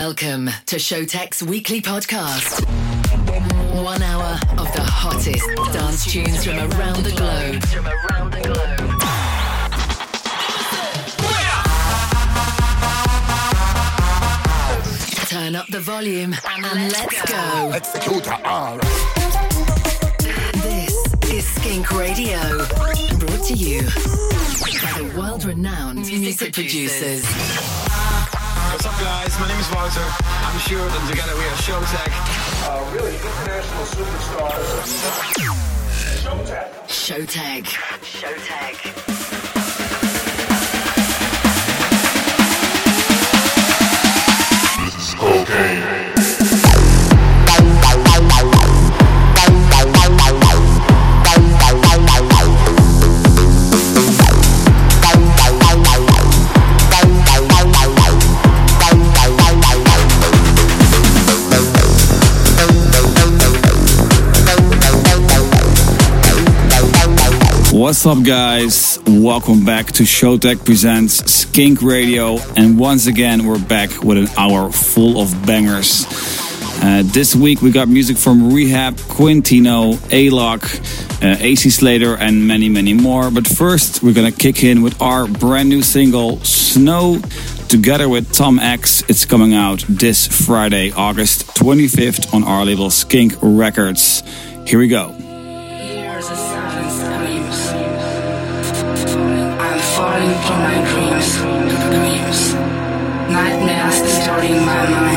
Welcome to Showtek's weekly podcast. One hour of the hottest dance tunes from around the globe. From around the globe. Turn up the volume and let's go. Executor R. This is Skink Radio, brought to you by the world-renowned music producers. What's up, guys? My name is Wouter. I'm Sjoerd, and together we are Showtek. uh, really international superstars. Showtek. Showtech. Showtek. What's up, guys? Welcome back to Showtek Presents Skink Radio, and once again, we're back with an hour full of bangers. Uh, this week, we got music from R3HAB, Quintino, Alok, uh, AC Slater, and many, many more. But first, we're gonna kick in with our brand new single, Snow, together with Tom X. It's coming out this Friday, August 25th, on our label Skink Records. Here we go. I'm from my dreams. Dreams. Nightmares distorting my mind.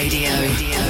Radio. Radio.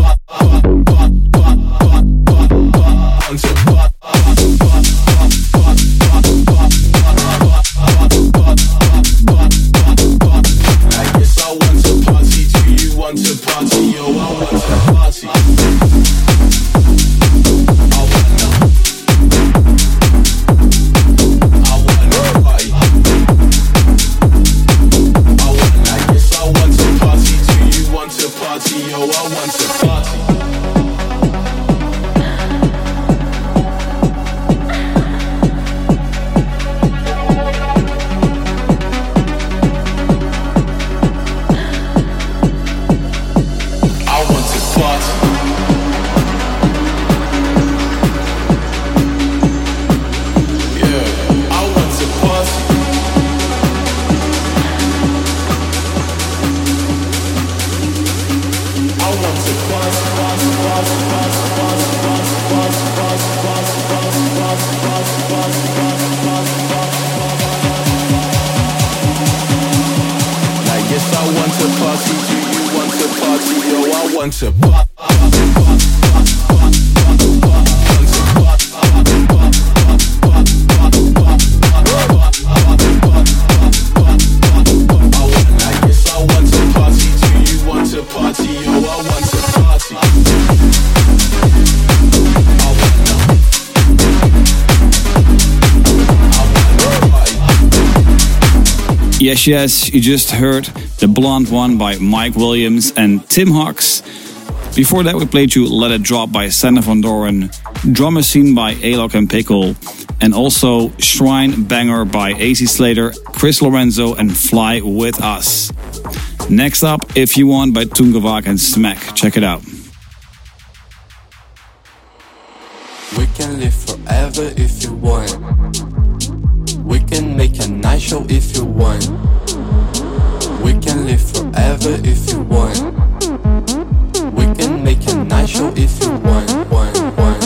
Yes, yes, you just heard The Blonde One by Mike Williams and Tim Hawks. Before that, we played you Let It Drop by Sander van Doorn, Drum Machine by Alok and Pickle, and also Shrine Banger by AC Slater, Chris Lorenzo, and Fly With Us. Next up, If You Want by Tungevaag and Smack. Check it out. Make a nice show if you want. want, want, want,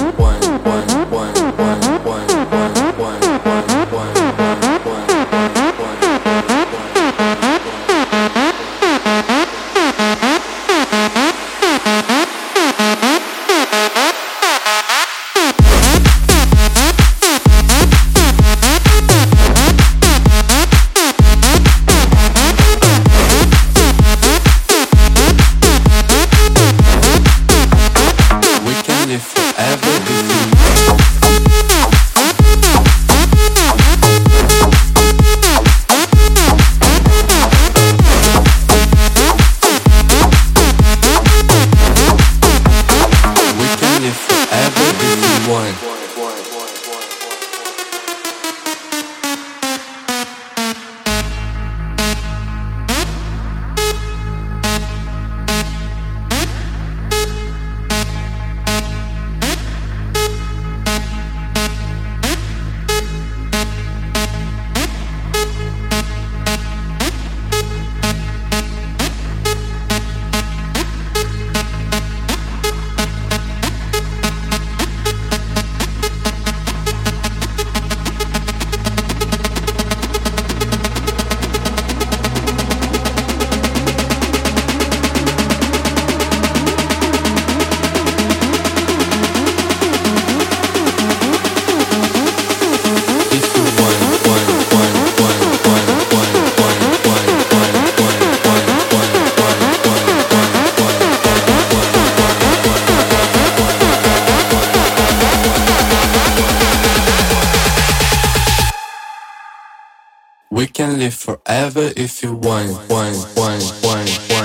We can live forever if you want, want, want, want, want,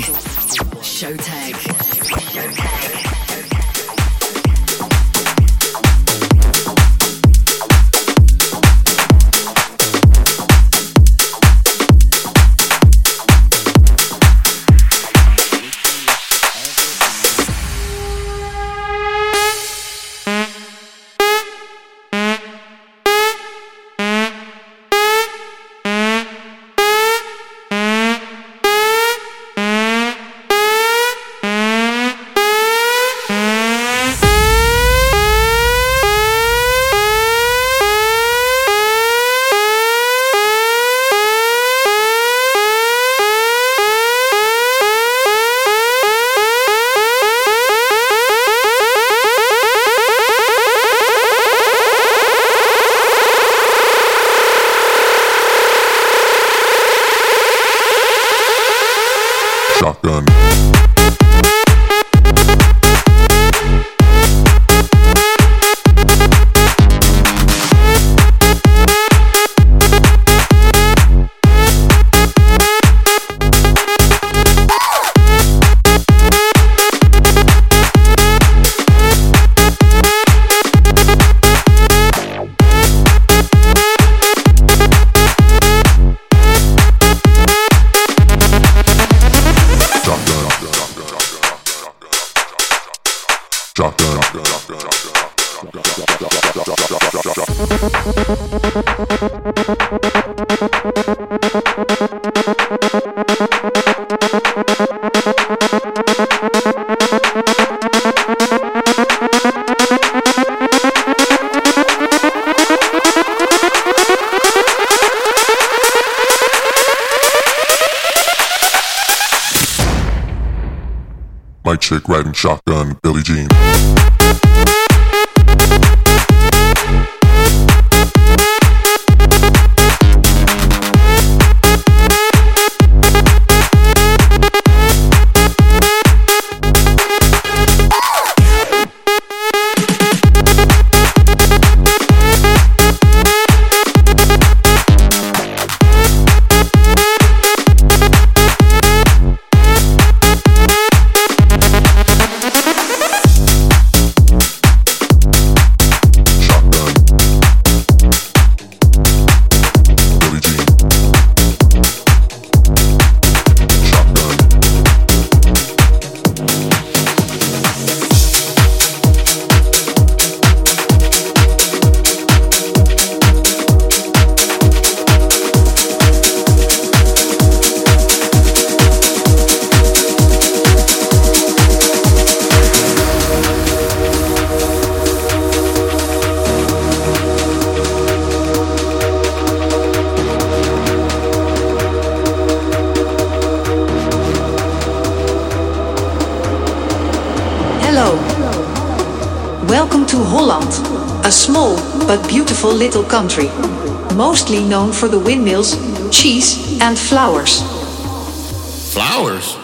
Bye. Riding shotgun, Billie Jean. Beautiful little country. Mostly known for the windmills, cheese, and flowers. Flowers?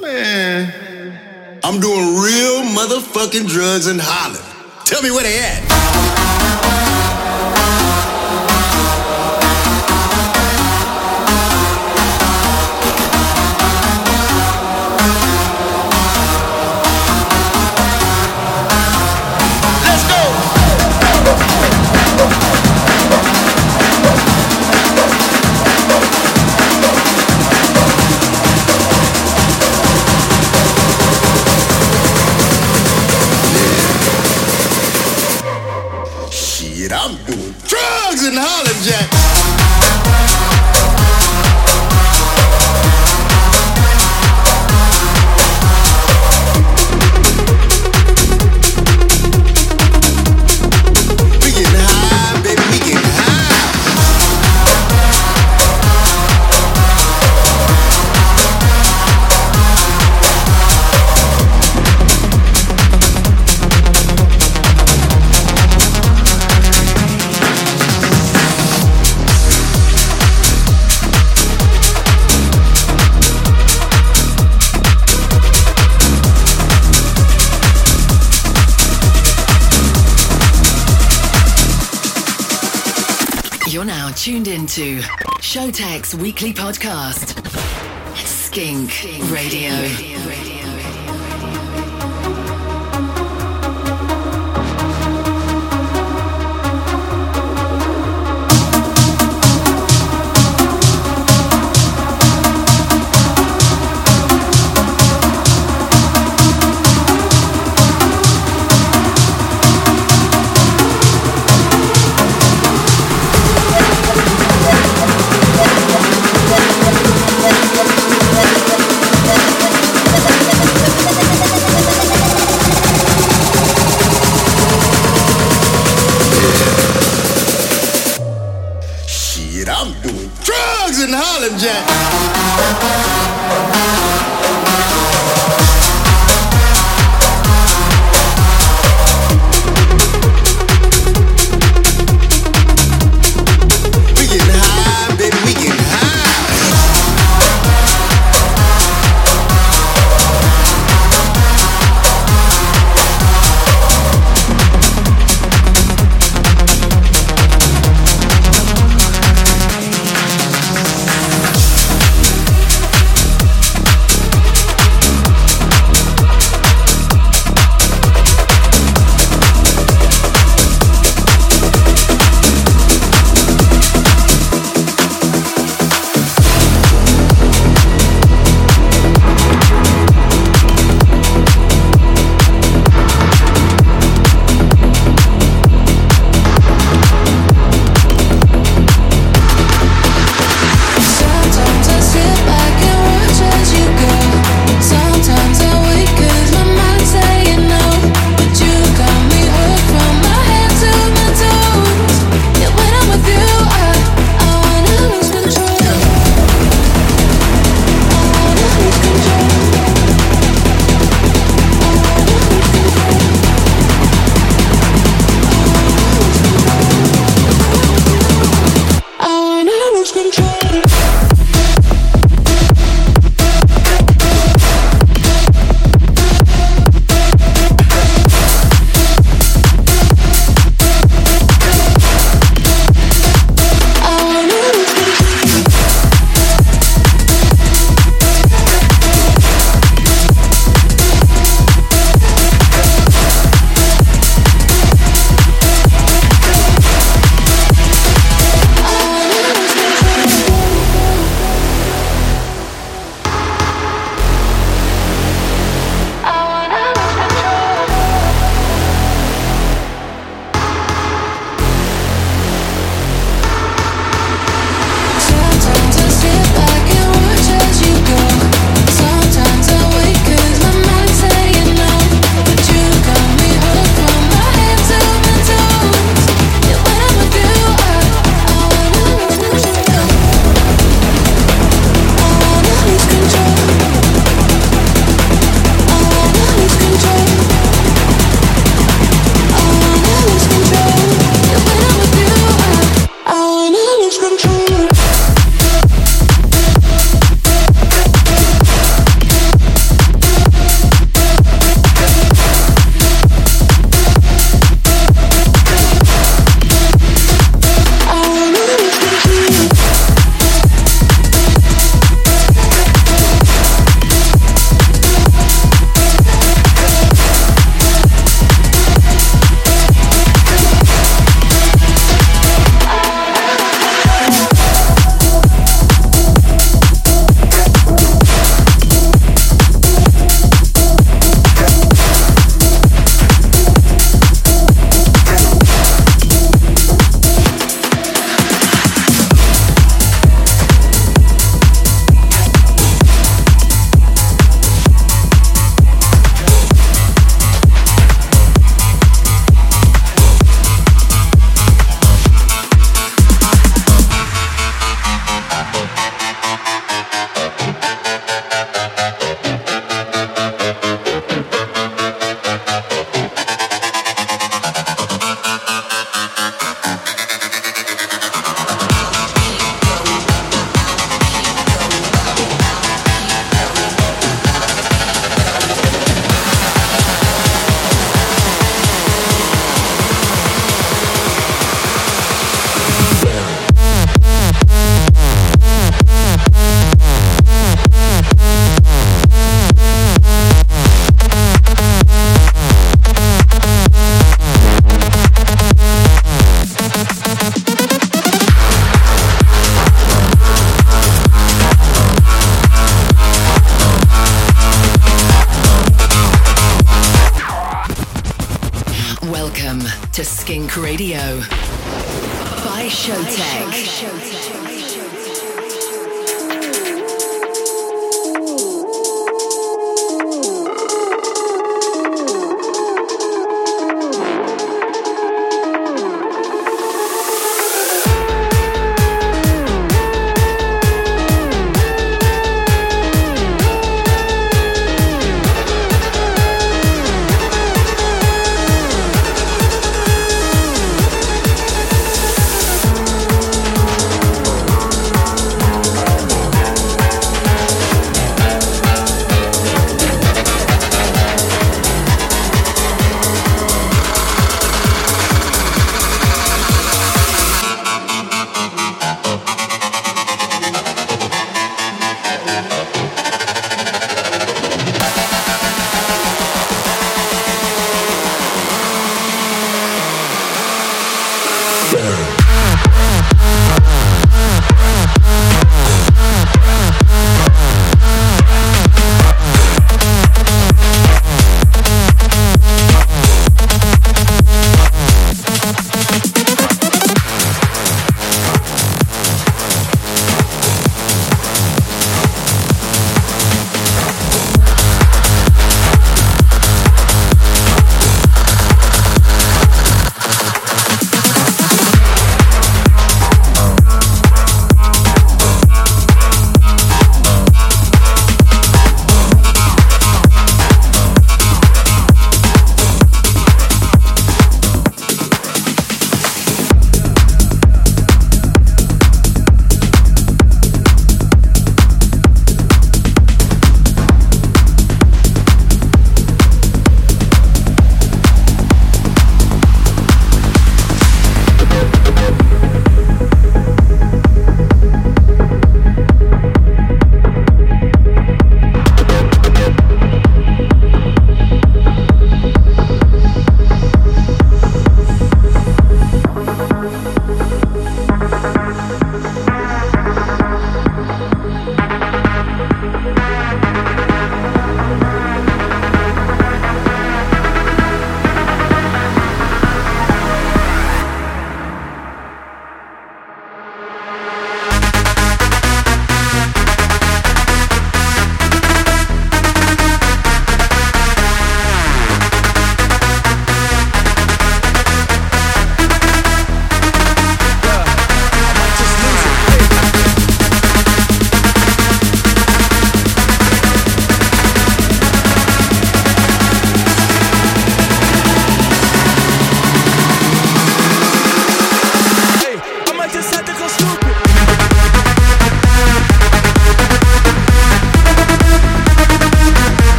Man. I'm doing real motherfucking drugs in Holland. Tell me where they at. To Showtek's weekly podcast, Skink Radio.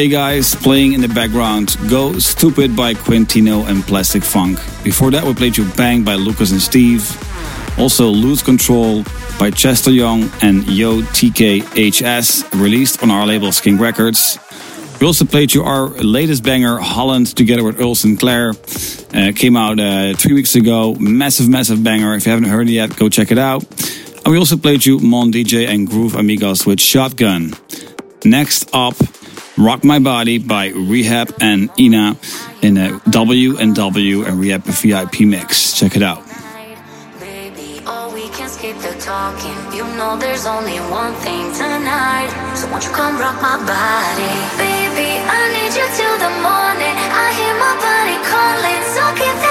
Okay, guys, playing in the background, Go Stupid by Quintino and Plastik Funk. Before that, we played you Bang by Lucas and Steve. Also, Lose Control by Chester Young and Yo TKHS, released on our label Skink Records. We also played you our latest banger, Holland, together with Earl Sinclair. Uh, came out uh, three weeks ago. Massive, massive banger. If you haven't heard it yet, go check it out. And we also played you Mon DJ and Groove Amigos with Shotgun. Next up, Rock My Body by R3HAB and INNA in a and W and R3HAB VIP mix. Check it out. oh we can skip the talking. You know there's only one thing tonight. So won't you come rock my body? Baby, I need you till the morning. I hear my body calling. So keep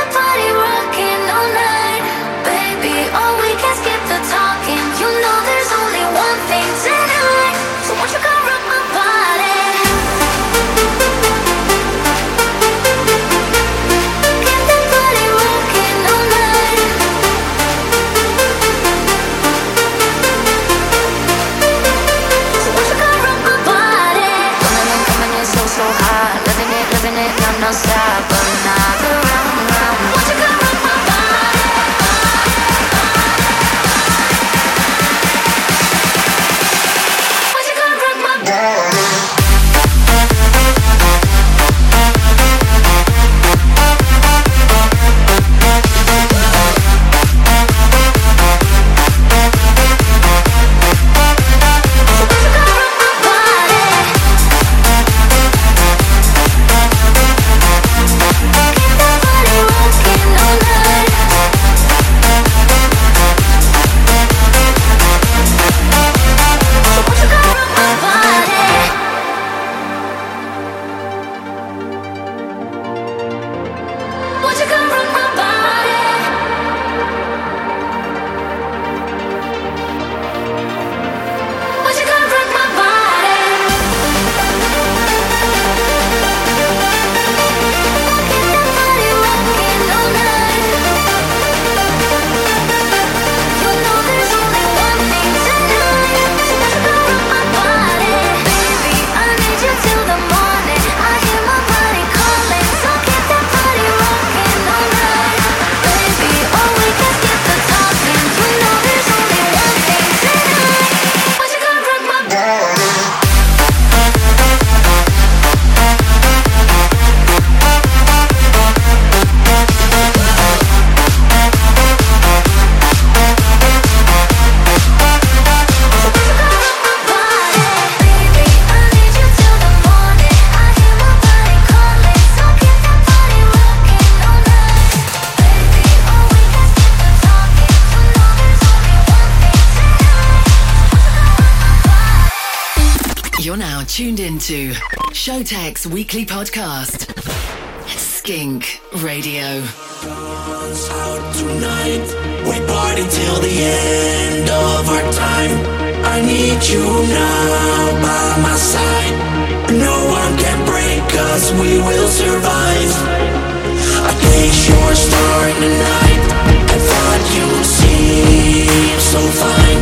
tuned into Showtek's weekly podcast, Skink Radio. tonight. We party till the end of our time. I need you now by my side. No one can break us, we will survive. I place your star in the night. I thought you'd seem so fine.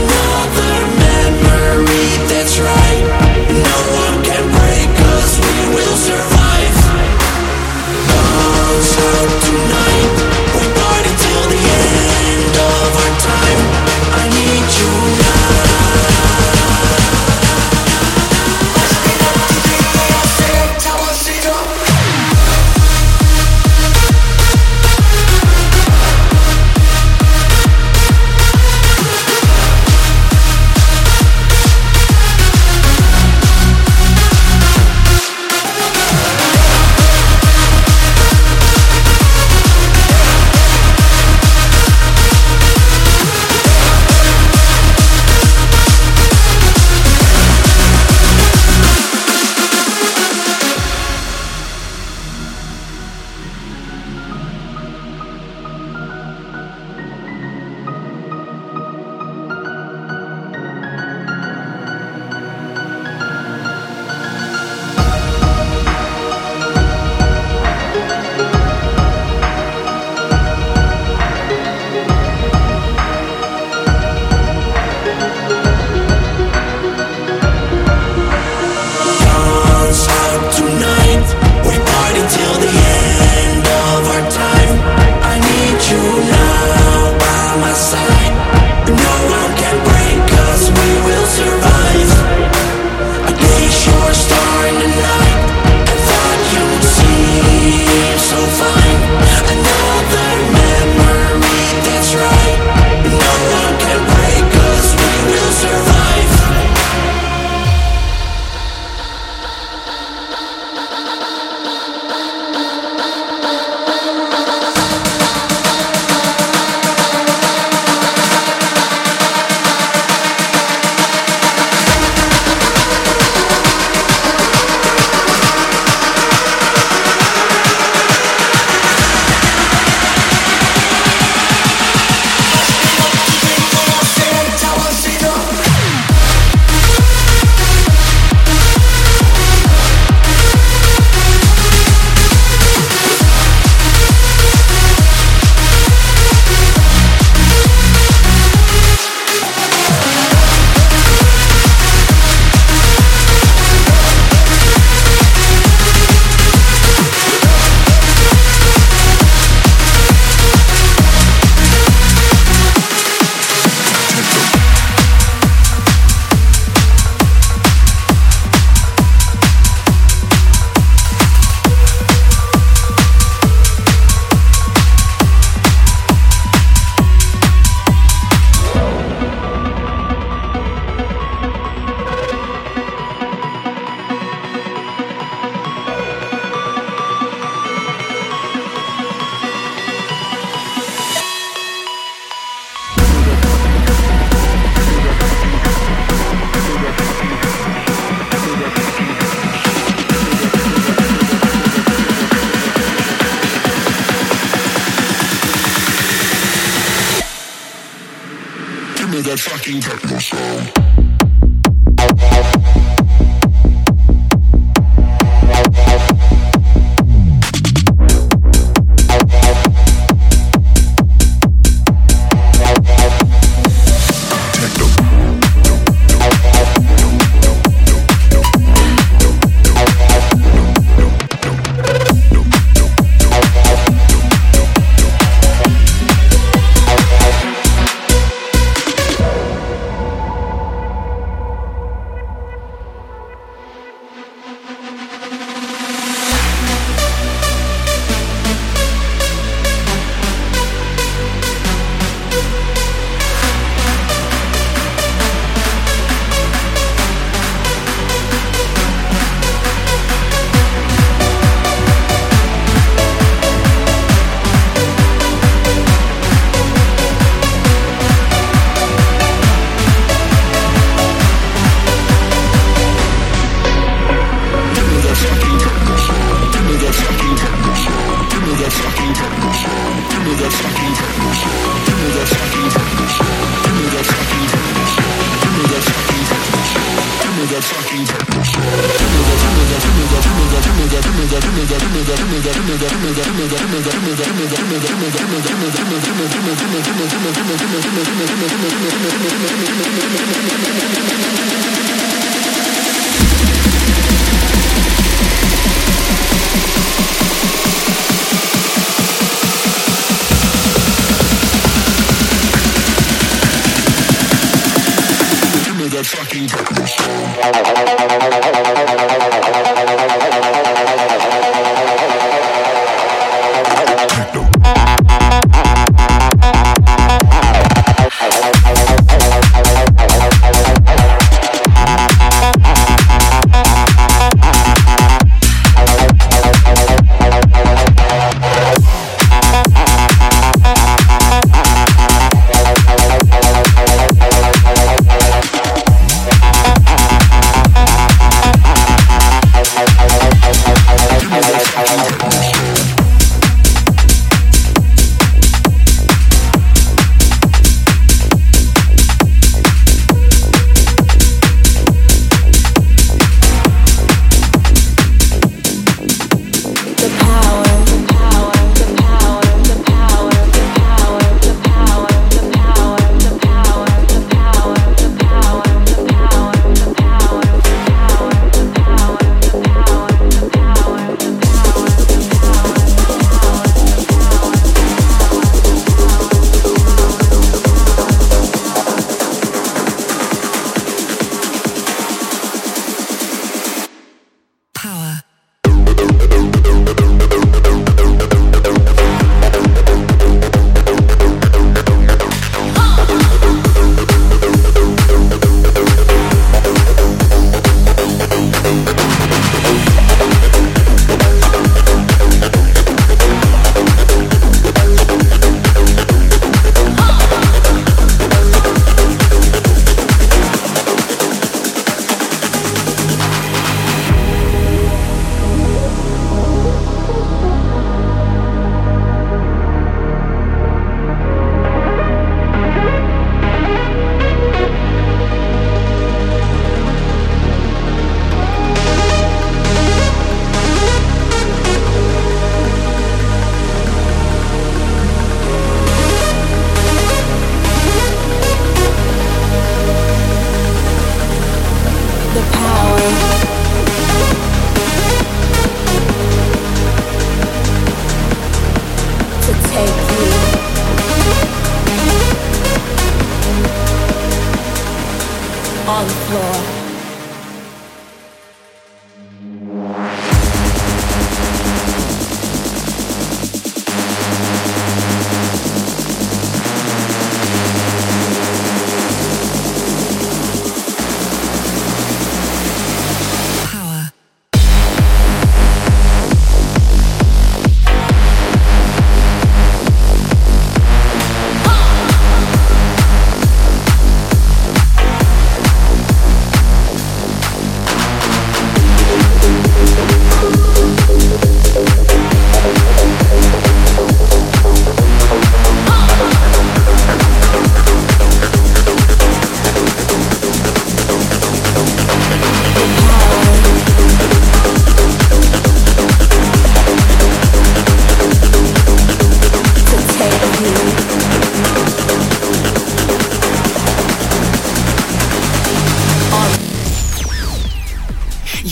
Another memory, that's right. No one can break us, we will survive. Bounce out tonight. sound.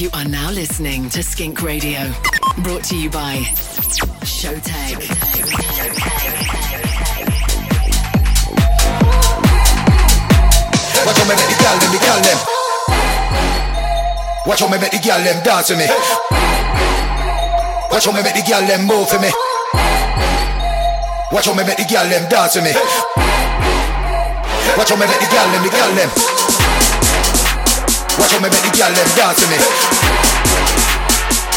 You are now listening to Skink Radio, brought to you by Showtek. Watch how me make the gal them, the gal them. Watch how me make the gal them dance with me. Watch how me make the gal them move for me. Watch how me make the gal them dance with me. Watch how me make the gal them, the gal them. Watch how me make the girl them dance to me.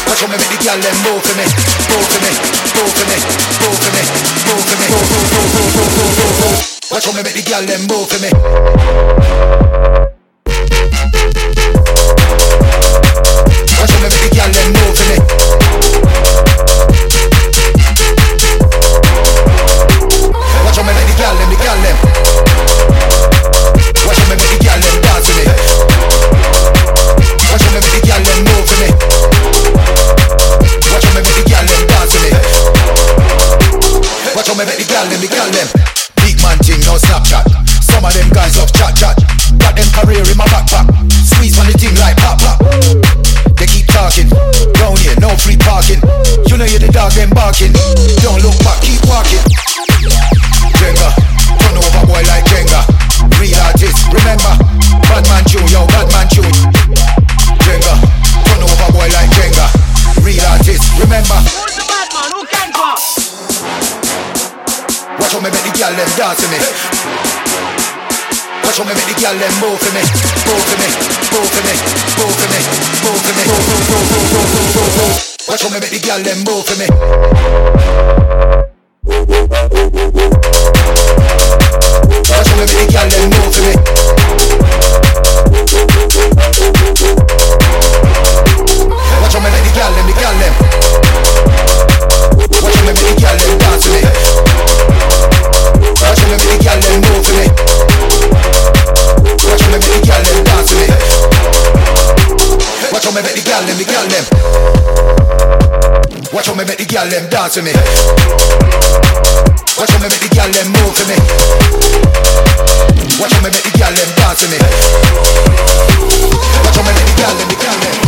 Watch how me make the girl them move for me, move for me, move for me, move for me, move for me, move, move, move, move, move, move, move. Watch how me make the girl them move for me. just dance me. Watch how me make the girl them move for me, move for me, move for me, move for me, move for me, move, move, move, move, move, move, move. Watch how me make the girl them move for me. Gal them dance to me. Watch how me make the gal them move for me. Watch how me make the gal them dance to me. Watch how me make the gal them, the gal them.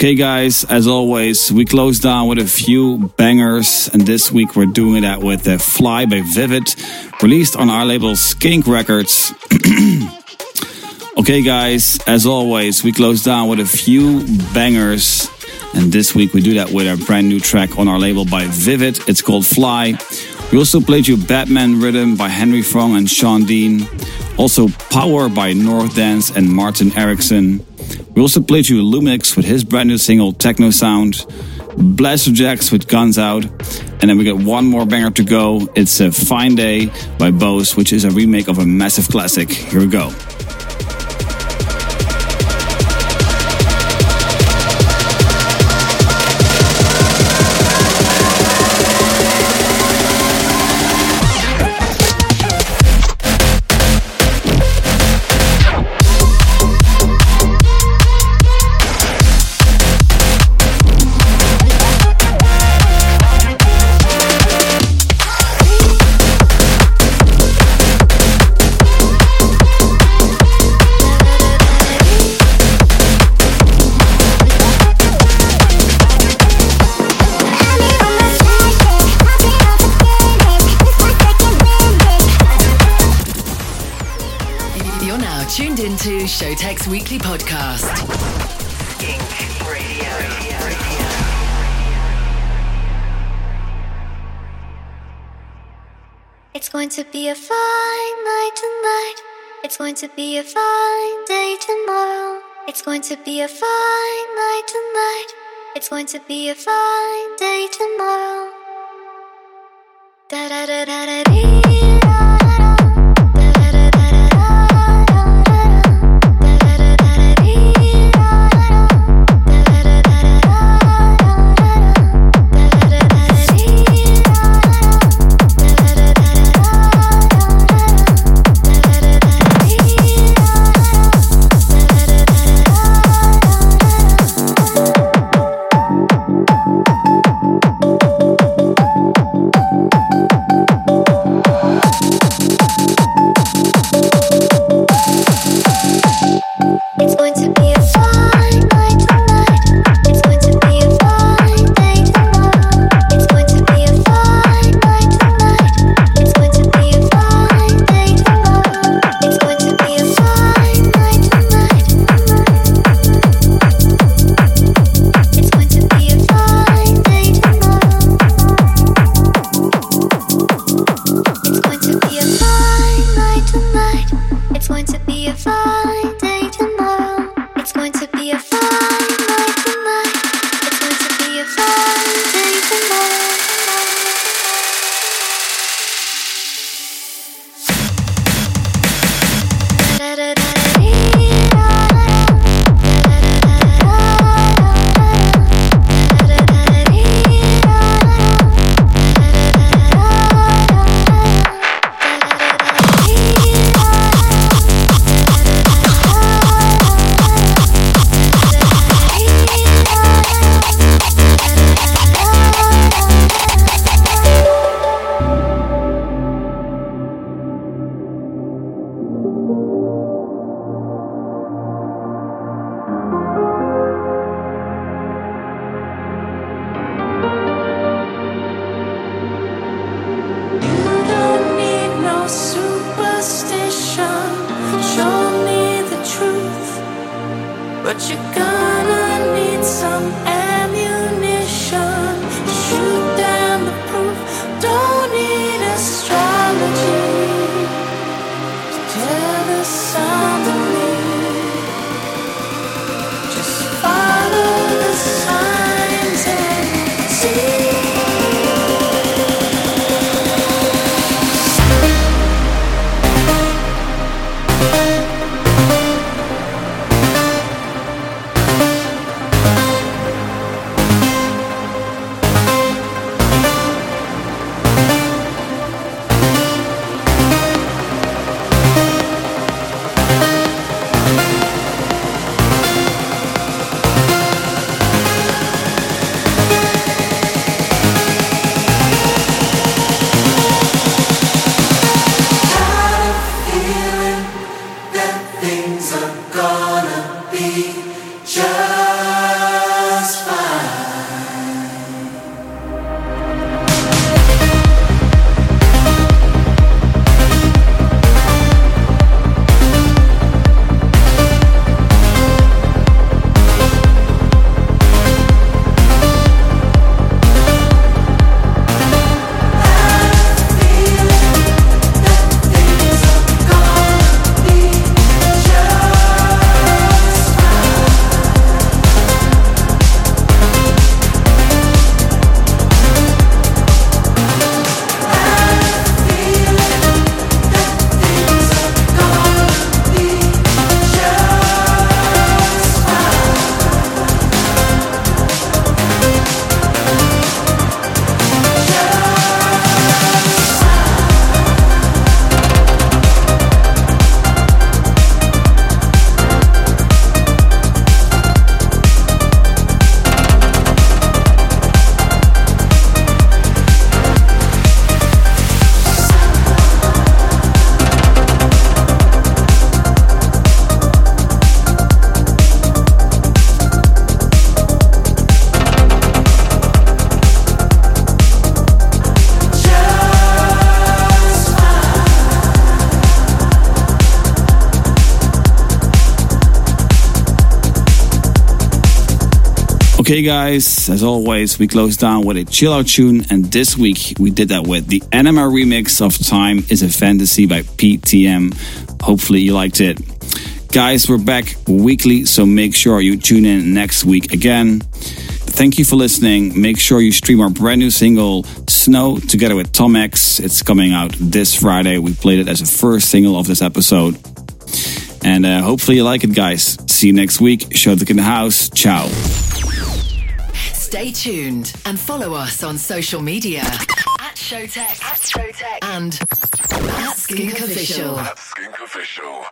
Okay, guys, as always, we close down with a few bangers, and this week we're doing that with the Fly by Vivid, released on our label Skink Records. okay, guys, as always, we close down with a few bangers, and this week we do that with a brand new track on our label by Vivid. It's called Fly. We also played you Batman Rhythm by Henry Fong and Sean Dean. Also Power by North Dance and Martin Erickson. We also played you LUM!X with his brand new single Techno Sound. Blasterjaxx with Guns Out. And then we got one more banger to go. It's a Fine Day by Bose, which is a remake of a massive classic. Here we go. It's going to be a fine night tonight. It's going to be a fine day tomorrow. It's going to be a fine night tonight. It's going to be a fine day tomorrow. Da da da da da Okay, guys, as always, we close down with a chill out tune, and this week we did that with the Anima remix of Time is a Fantasy by PTM. Hopefully, you liked it. Guys, we're back weekly, so make sure you tune in next week again. Thank you for listening. Make sure you stream our brand new single, Snow, together with Tom X. It's coming out this Friday. We played it as a first single of this episode. And uh, hopefully you like it, guys. See you next week. Showtek in the house. Ciao. Stay tuned and follow us on social media at Showtek, at Showtek, and at Skink Official. At Skink Official.